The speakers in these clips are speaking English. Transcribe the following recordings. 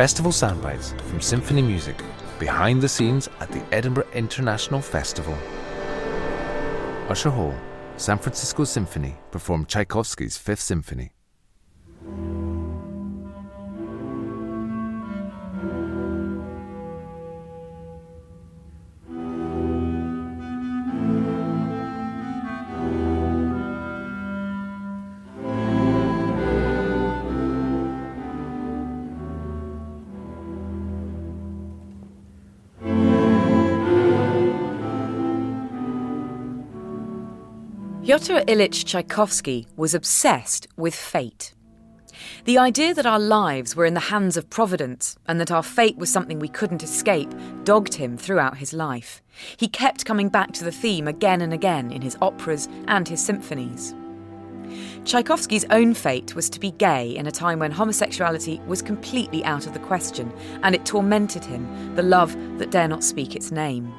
Festival soundbites from Sinfini Music behind the scenes at the Edinburgh International Festival. Usher Hall, San Francisco Symphony performed Tchaikovsky's Fifth Symphony. Pyotr Ilyich Tchaikovsky was obsessed with fate. The idea that our lives were in the hands of Providence and that our fate was something we couldn't escape dogged him throughout his life. He kept coming back to the theme again and again in his operas and his symphonies. Tchaikovsky's own fate was to be gay in a time when homosexuality was completely out of the question, and it tormented him, the love that dare not speak its name.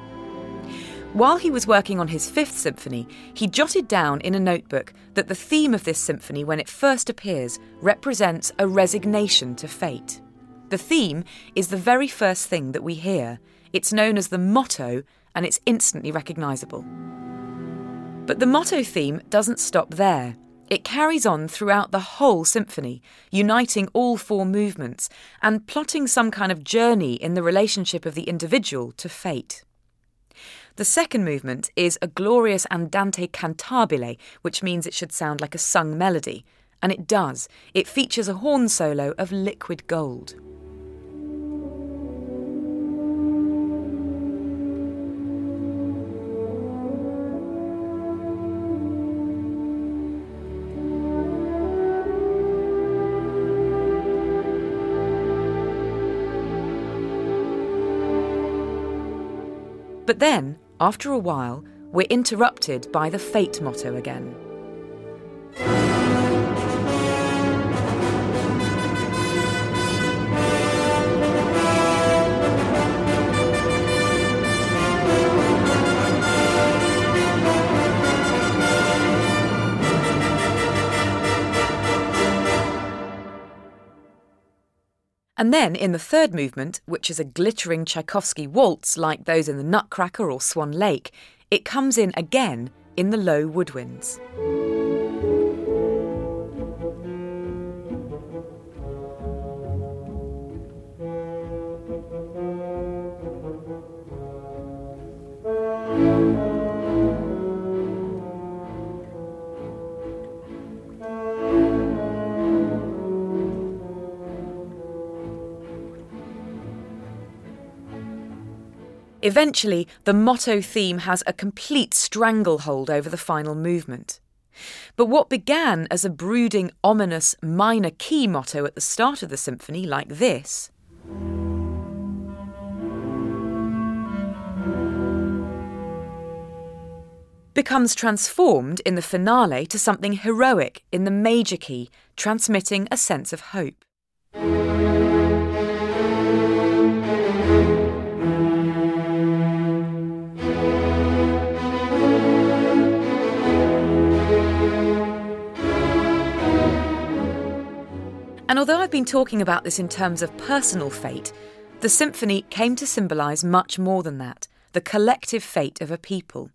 While he was working on his fifth symphony, he jotted down in a notebook that the theme of this symphony, when it first appears, represents a resignation to fate. The theme is the very first thing that we hear. It's known as the motto, and it's instantly recognisable. But the motto theme doesn't stop there. It carries on throughout the whole symphony, uniting all four movements and plotting some kind of journey in the relationship of the individual to fate. The second movement is a glorious andante cantabile, which means it should sound like a sung melody. And it does. It features a horn solo of liquid gold. But then, after a while, we're interrupted by the fate motto again. And then in the third movement, which is a glittering Tchaikovsky waltz like those in the Nutcracker or Swan Lake, it comes in again in the low woodwinds. Eventually, the motto theme has a complete stranglehold over the final movement. But what began as a brooding, ominous minor key motto at the start of the symphony, like this, becomes transformed in the finale to something heroic in the major key, transmitting a sense of hope. Although I've been talking about this in terms of personal fate, the symphony came to symbolise much more than that the collective fate of a people.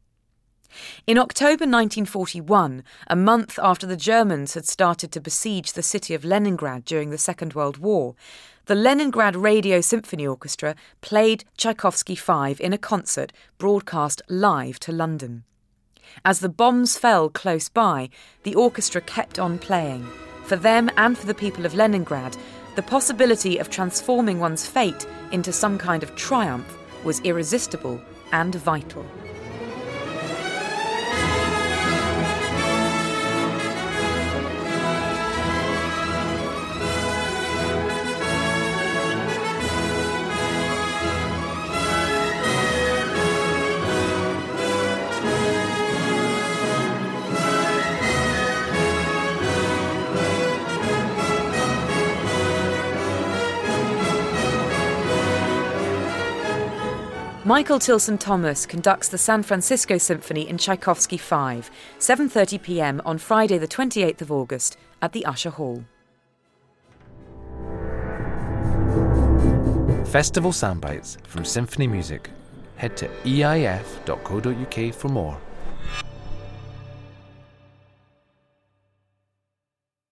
In October 1941, a month after the Germans had started to besiege the city of Leningrad during the Second World War, the Leningrad Radio Symphony Orchestra played Tchaikovsky 5 in a concert broadcast live to London. As the bombs fell close by, the orchestra kept on playing. For them and for the people of Leningrad, the possibility of transforming one's fate into some kind of triumph was irresistible and vital. Michael Tilson Thomas conducts the San Francisco Symphony in Tchaikovsky 5, 7:30 p.m. on Friday the 28th of August at the Usher Hall. Festival soundbites from Sinfini Music. Head to eif.co.uk for more.